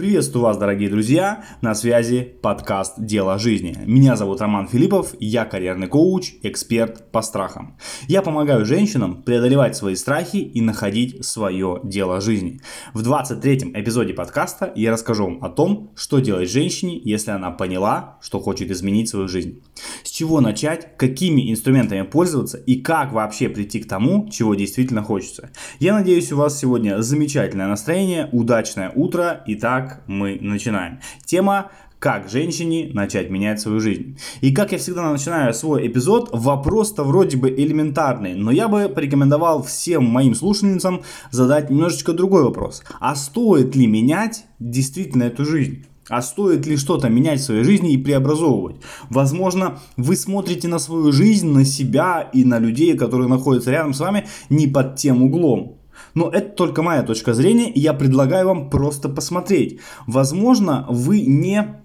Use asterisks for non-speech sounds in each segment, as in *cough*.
Приветствую вас, дорогие друзья, на связи подкаст «Дело жизни». Меня зовут Роман Филиппов, я карьерный коуч, эксперт по страхам. Я помогаю женщинам преодолевать свои страхи и находить свое дело жизни. В 23-м эпизоде подкаста я расскажу вам о том, что делать женщине, если она поняла, что хочет изменить свою жизнь. С чего начать, какими инструментами пользоваться и как вообще прийти к тому, чего действительно хочется. Я надеюсь, у вас сегодня замечательное настроение, удачное утро. Итак, мы начинаем. Тема как женщине начать менять свою жизнь. И как я всегда начинаю свой эпизод, вопрос-то вроде бы элементарный, но я бы порекомендовал всем моим слушательницам задать немножечко другой вопрос. А стоит ли менять действительно эту жизнь? А стоит ли что-то менять в своей жизни и преобразовывать? Возможно, вы смотрите на свою жизнь, на себя и на людей, которые находятся рядом с вами, не под тем углом. Но это только моя точка зрения, и я предлагаю вам просто посмотреть. Возможно, вы не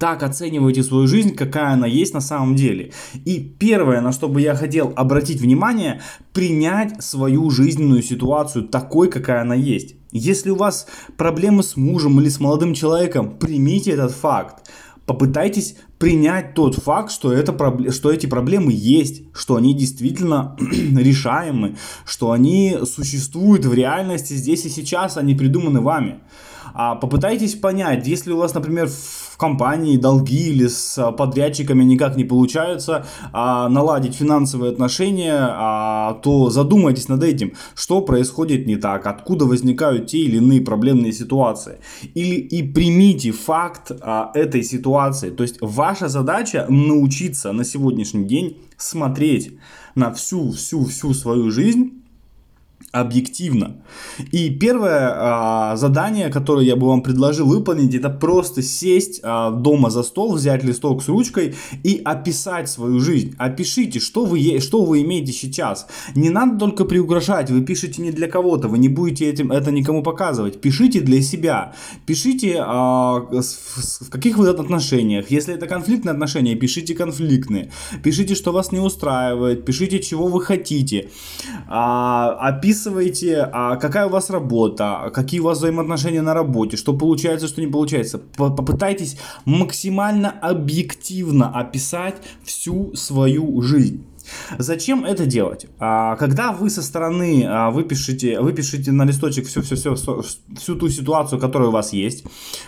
так оцениваете свою жизнь, какая она есть на самом деле. И первое, на что бы я хотел обратить внимание, принять свою жизненную ситуацию такой, какая она есть. Если у вас проблемы с мужем или с молодым человеком, примите этот факт попытайтесь принять тот факт, что, это, что эти проблемы есть, что они действительно *clears throat* решаемы, что они существуют в реальности здесь и сейчас, они придуманы вами. А попытайтесь понять, если у вас, например, в компании долги или с подрядчиками никак не получается а, наладить финансовые отношения, а, то задумайтесь над этим, что происходит не так, откуда возникают те или иные проблемные ситуации. Или и примите факт а, этой ситуации. То есть ваша задача научиться на сегодняшний день смотреть на всю, всю, всю свою жизнь объективно. И первое а, задание, которое я бы вам предложил выполнить, это просто сесть а, дома за стол, взять листок с ручкой и описать свою жизнь. Опишите, что вы, что вы имеете сейчас. Не надо только приугрожать, вы пишете не для кого-то, вы не будете этим, это никому показывать. Пишите для себя. Пишите, а, в каких вы отношениях. Если это конфликтные отношения, пишите конфликтные. Пишите, что вас не устраивает, пишите, чего вы хотите. А, описывайте описываете, а какая у вас работа, какие у вас взаимоотношения на работе, что получается, что не получается. Попытайтесь максимально объективно описать всю свою жизнь. Зачем это делать? А, когда вы со стороны а, выпишите, выпишите на листочек всю, всю, всю, всю ту ситуацию, которая у вас есть,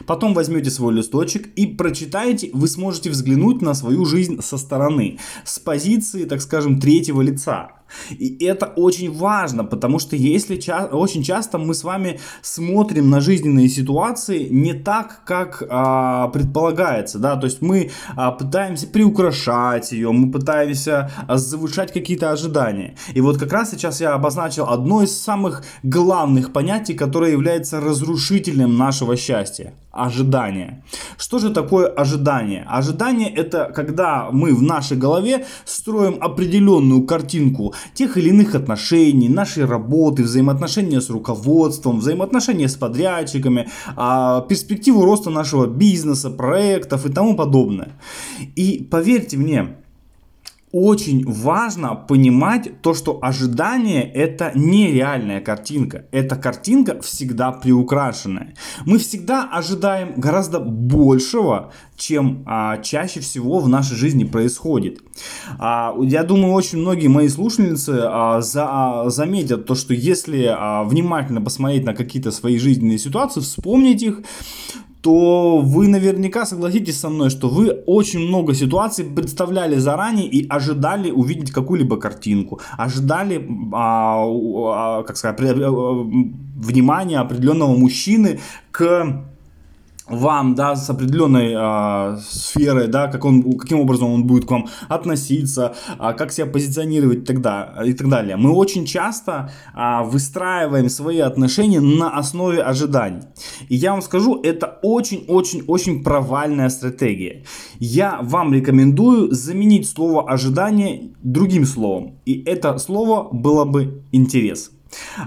потом возьмете свой листочек и прочитаете, вы сможете взглянуть на свою жизнь со стороны, с позиции, так скажем, третьего лица. И это очень важно, потому что если ча- очень часто мы с вами смотрим на жизненные ситуации не так, как а, предполагается, да, то есть мы а, пытаемся приукрашать ее, мы пытаемся а, завышать какие-то ожидания. И вот как раз сейчас я обозначил одно из самых главных понятий, которое является разрушителем нашего счастья ожидание. Что же такое ожидание? Ожидание это когда мы в нашей голове строим определенную картинку тех или иных отношений, нашей работы, взаимоотношения с руководством, взаимоотношения с подрядчиками, а, перспективу роста нашего бизнеса, проектов и тому подобное. И поверьте мне, очень важно понимать то, что ожидание это нереальная картинка. Эта картинка всегда приукрашенная. Мы всегда ожидаем гораздо большего, чем а, чаще всего в нашей жизни происходит. А, я думаю, очень многие мои слушательницы а, за, а, заметят то, что если а, внимательно посмотреть на какие-то свои жизненные ситуации, вспомнить их, то вы наверняка согласитесь со мной, что вы очень много ситуаций представляли заранее и ожидали увидеть какую-либо картинку, ожидали, а, а, как сказать, э, внимания определенного мужчины к вам, да, с определенной э, сферой, да, как он, каким образом он будет к вам относиться, э, как себя позиционировать и так, да, и так далее. Мы очень часто э, выстраиваем свои отношения на основе ожиданий. И я вам скажу, это очень-очень-очень провальная стратегия. Я вам рекомендую заменить слово ожидание другим словом. И это слово было бы интерес.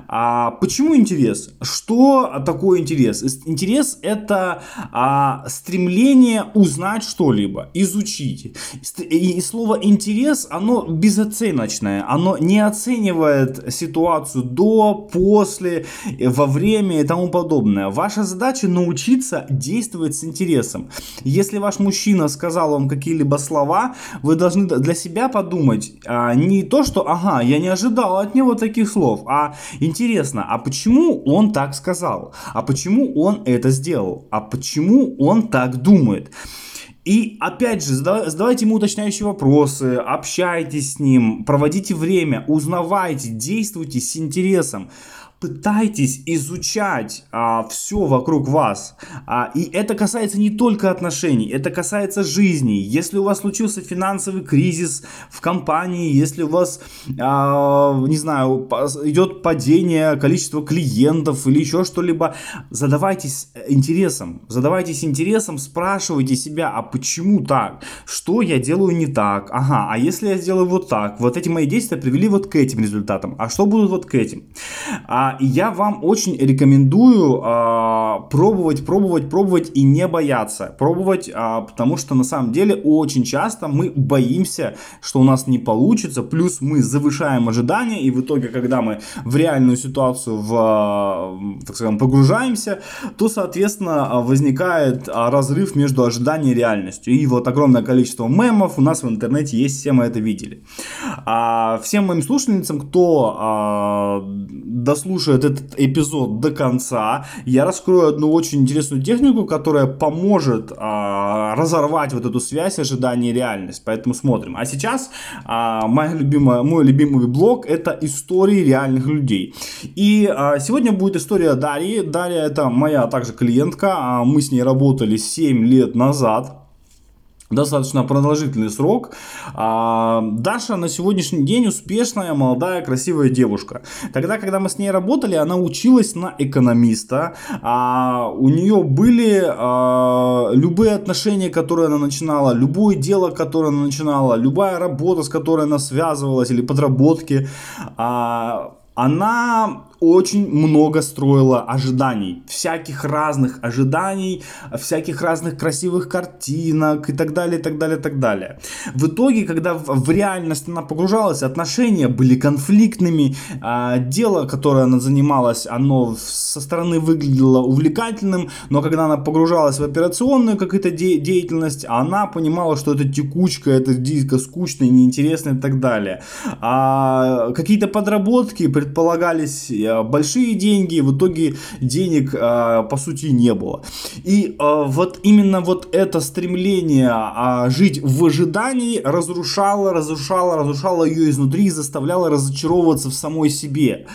А почему интерес? Что такое интерес? Интерес это а, стремление узнать что-либо, изучить. И слово интерес, оно безоценочное, оно не оценивает ситуацию до, после, во время и тому подобное. Ваша задача научиться действовать с интересом. Если ваш мужчина сказал вам какие-либо слова, вы должны для себя подумать а, не то, что ага, я не ожидал от него таких слов, а интересно, а почему он так сказал? А почему он это сделал? А почему он так думает? И опять же, задавайте ему уточняющие вопросы, общайтесь с ним, проводите время, узнавайте, действуйте с интересом пытайтесь изучать а, все вокруг вас. А, и это касается не только отношений, это касается жизни. Если у вас случился финансовый кризис в компании, если у вас, а, не знаю, идет падение количества клиентов или еще что-либо, задавайтесь интересом. Задавайтесь интересом, спрашивайте себя, а почему так? Что я делаю не так? Ага, а если я сделаю вот так? Вот эти мои действия привели вот к этим результатам. А что будут вот к этим? А, я вам очень рекомендую а, пробовать, пробовать, пробовать и не бояться. Пробовать, а, потому что на самом деле очень часто мы боимся, что у нас не получится, плюс мы завышаем ожидания, и в итоге, когда мы в реальную ситуацию в, а, так скажем, погружаемся, то, соответственно, возникает разрыв между ожиданием и реальностью. И вот огромное количество мемов у нас в интернете есть, все мы это видели. Всем моим слушательницам, кто дослушал дослушает этот эпизод до конца, я раскрою одну очень интересную технику, которая поможет а, разорвать вот эту связь ожидания и реальность. Поэтому смотрим. А сейчас а, моя любимая, мой любимый блог это истории реальных людей. И а, сегодня будет история Дарьи. Дарья это моя также клиентка. А, мы с ней работали 7 лет назад достаточно продолжительный срок. А, Даша на сегодняшний день успешная, молодая, красивая девушка. Тогда, когда мы с ней работали, она училась на экономиста. А, у нее были а, любые отношения, которые она начинала, любое дело, которое она начинала, любая работа, с которой она связывалась, или подработки. Она очень много строила ожиданий, всяких разных ожиданий, всяких разных красивых картинок и так далее, и так далее, и так далее. В итоге, когда в, реальность она погружалась, отношения были конфликтными, а, дело, которое она занималась, оно со стороны выглядело увлекательным, но когда она погружалась в операционную какую-то де- деятельность, она понимала, что это текучка, это дико скучно, неинтересно и так далее. А какие-то подработки предполагались Э, большие деньги, в итоге денег э, по сути не было. И э, вот именно вот это стремление а, жить в ожидании разрушало, разрушало, разрушало ее изнутри и заставляло разочаровываться в самой себе.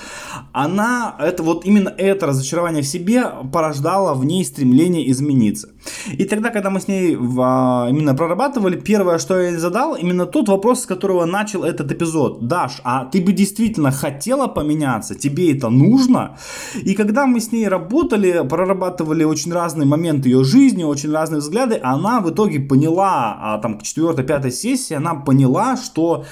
Она, это вот именно это разочарование в себе порождало в ней стремление измениться. И тогда, когда мы с ней а, именно прорабатывали, первое, что я ей задал, именно тот вопрос, с которого начал этот эпизод. Даш, а ты бы действительно хотела поменяться? Тебе это это нужно. И когда мы с ней работали, прорабатывали очень разные моменты ее жизни, очень разные взгляды, она в итоге поняла, а, там к четвертой-пятой сессии, она поняла, что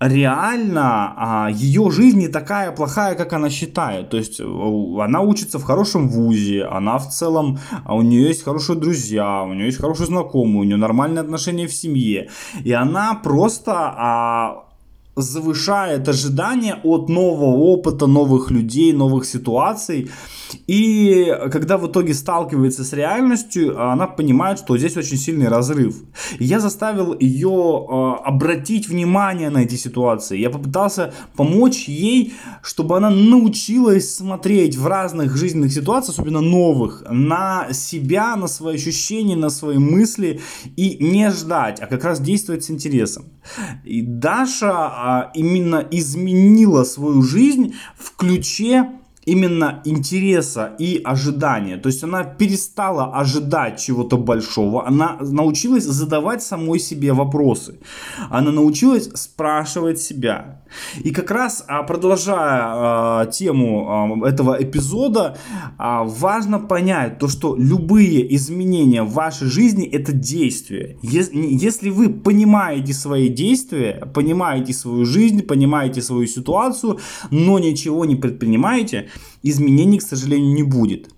реально а, ее жизнь не такая плохая, как она считает. То есть она учится в хорошем вузе, она в целом, а у нее есть хорошие друзья, у нее есть хорошие знакомые, у нее нормальные отношения в семье. И она просто а, завышает ожидания от нового опыта, новых людей, новых ситуаций. И когда в итоге сталкивается с реальностью, она понимает, что здесь очень сильный разрыв. Я заставил ее э, обратить внимание на эти ситуации. Я попытался помочь ей, чтобы она научилась смотреть в разных жизненных ситуациях, особенно новых, на себя, на свои ощущения, на свои мысли и не ждать, а как раз действовать с интересом. И Даша а, именно изменила свою жизнь в ключе именно интереса и ожидания. То есть она перестала ожидать чего-то большого, она научилась задавать самой себе вопросы. Она научилась спрашивать себя. И как раз а, продолжая э, тему э, этого эпизода, э, важно понять то, что любые изменения в вашей жизни это действия. Если вы понимаете свои действия, понимаете свою жизнь, понимаете свою ситуацию, но ничего не предпринимаете, изменений, к сожалению, не будет.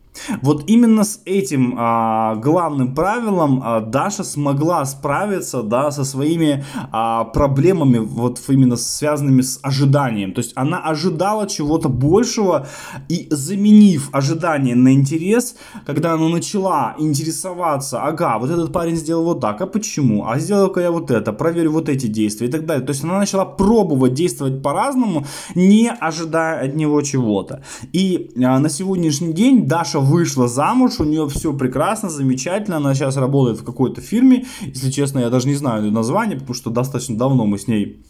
Вот именно с этим а, главным правилом а, Даша смогла справиться, да, со своими а, проблемами, вот именно связанными с ожиданием. То есть она ожидала чего-то большего и заменив ожидание на интерес, когда она начала интересоваться, ага, вот этот парень сделал вот так, а почему? А сделал-ка я вот это, проверю вот эти действия и так далее. То есть она начала пробовать действовать по-разному, не ожидая от него чего-то. И а, на сегодняшний день Даша вышла замуж, у нее все прекрасно, замечательно, она сейчас работает в какой-то фирме, если честно, я даже не знаю ее название, потому что достаточно давно мы с ней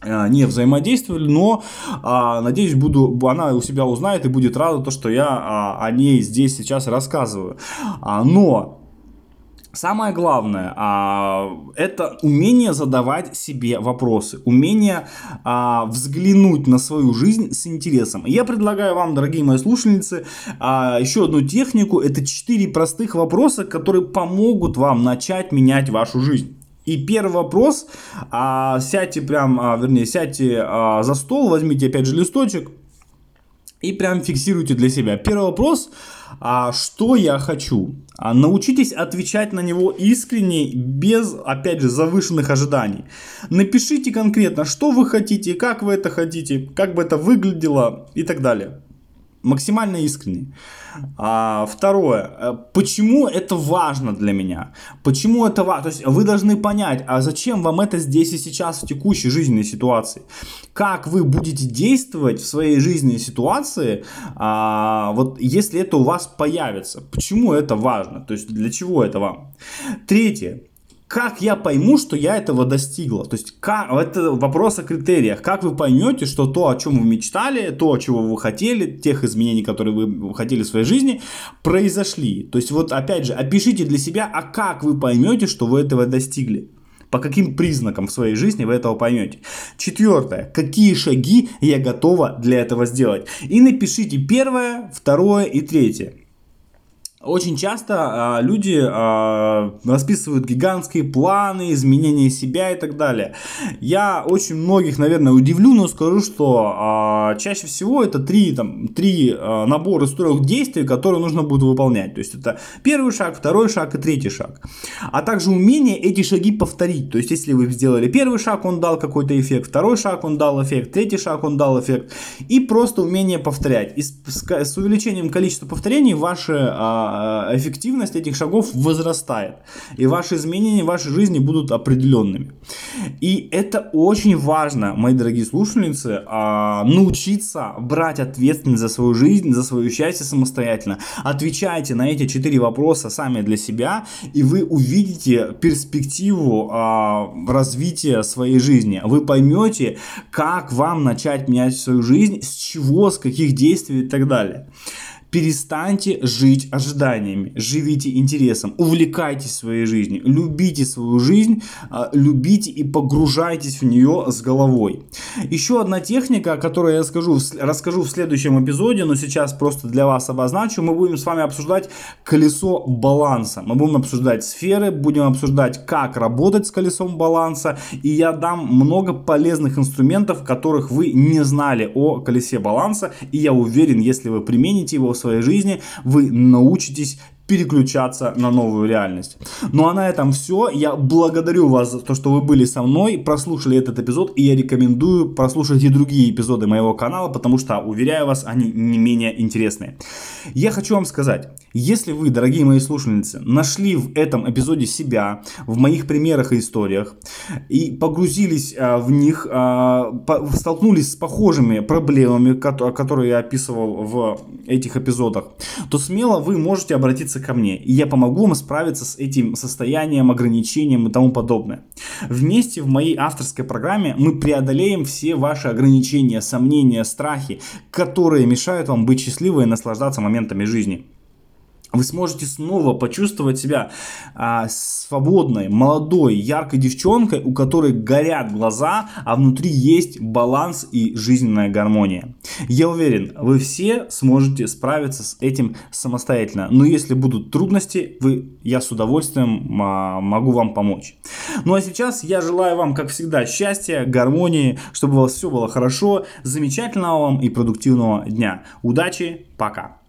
а, не взаимодействовали, но а, надеюсь, буду, она у себя узнает и будет рада то, что я а, о ней здесь сейчас рассказываю. А, но Самое главное а, это умение задавать себе вопросы, умение а, взглянуть на свою жизнь с интересом. я предлагаю вам, дорогие мои слушательницы, а, еще одну технику. Это четыре простых вопроса, которые помогут вам начать менять вашу жизнь. И первый вопрос, а, сядьте прям, а, вернее, сядьте а, за стол, возьмите опять же листочек и прям фиксируйте для себя. Первый вопрос, а, что я хочу? А, научитесь отвечать на него искренне, без, опять же, завышенных ожиданий. Напишите конкретно, что вы хотите, как вы это хотите, как бы это выглядело и так далее максимально искренне. А, второе, э, почему это важно для меня? Почему это важно? То есть вы должны понять, а зачем вам это здесь и сейчас в текущей жизненной ситуации? Как вы будете действовать в своей жизненной ситуации, а, вот если это у вас появится? Почему это важно? То есть для чего это вам? Третье, как я пойму, что я этого достигла? То есть, как, это вопрос о критериях. Как вы поймете, что то, о чем вы мечтали, то, чего вы хотели, тех изменений, которые вы хотели в своей жизни, произошли? То есть, вот опять же, опишите для себя, а как вы поймете, что вы этого достигли? По каким признакам в своей жизни вы этого поймете? Четвертое. Какие шаги я готова для этого сделать? И напишите первое, второе и третье. Очень часто а, люди а, расписывают гигантские планы, изменения себя и так далее. Я очень многих, наверное, удивлю, но скажу, что а, чаще всего это три, там, три а, набора из трех действий, которые нужно будет выполнять. То есть это первый шаг, второй шаг и третий шаг. А также умение эти шаги повторить. То есть если вы сделали первый шаг, он дал какой-то эффект, второй шаг он дал эффект, третий шаг он дал эффект. И просто умение повторять. И с, с, с увеличением количества повторений ваши а, эффективность этих шагов возрастает. И ваши изменения в вашей жизни будут определенными. И это очень важно, мои дорогие слушательницы, а, научиться брать ответственность за свою жизнь, за свое счастье самостоятельно. Отвечайте на эти четыре вопроса сами для себя, и вы увидите перспективу а, развития своей жизни. Вы поймете, как вам начать менять свою жизнь, с чего, с каких действий и так далее. Перестаньте жить ожиданиями, живите интересом, увлекайтесь своей жизнью, любите свою жизнь, а, любите и погружайтесь в нее с головой. Еще одна техника, которую я скажу, расскажу в следующем эпизоде, но сейчас просто для вас обозначу. Мы будем с вами обсуждать колесо баланса. Мы будем обсуждать сферы, будем обсуждать, как работать с колесом баланса. И я дам много полезных инструментов, которых вы не знали о колесе баланса. И я уверен, если вы примените его в своей жизни, вы научитесь переключаться на новую реальность. Ну а на этом все. Я благодарю вас за то, что вы были со мной, прослушали этот эпизод, и я рекомендую прослушать и другие эпизоды моего канала, потому что, уверяю вас, они не менее интересные. Я хочу вам сказать, Если вы, дорогие мои слушательницы, нашли в этом эпизоде себя, в моих примерах и историях, и погрузились а, в них, а, по, столкнулись с похожими проблемами, которые я описывал в этих эпизодах, то смело вы можете обратиться ко мне, и я помогу вам справиться с этим состоянием, ограничением и тому подобное. Вместе в моей авторской программе мы преодолеем все ваши ограничения, сомнения, страхи, которые мешают вам быть счастливой и наслаждаться моментами жизни вы сможете снова почувствовать себя а, свободной, молодой, яркой девчонкой, у которой горят глаза, а внутри есть баланс и жизненная гармония. Я уверен, вы все сможете справиться с этим самостоятельно. Но если будут трудности, вы, я с удовольствием а, могу вам помочь. Ну а сейчас я желаю вам, как всегда, счастья, гармонии, чтобы у вас все было хорошо, замечательного вам и продуктивного дня. Удачи, пока!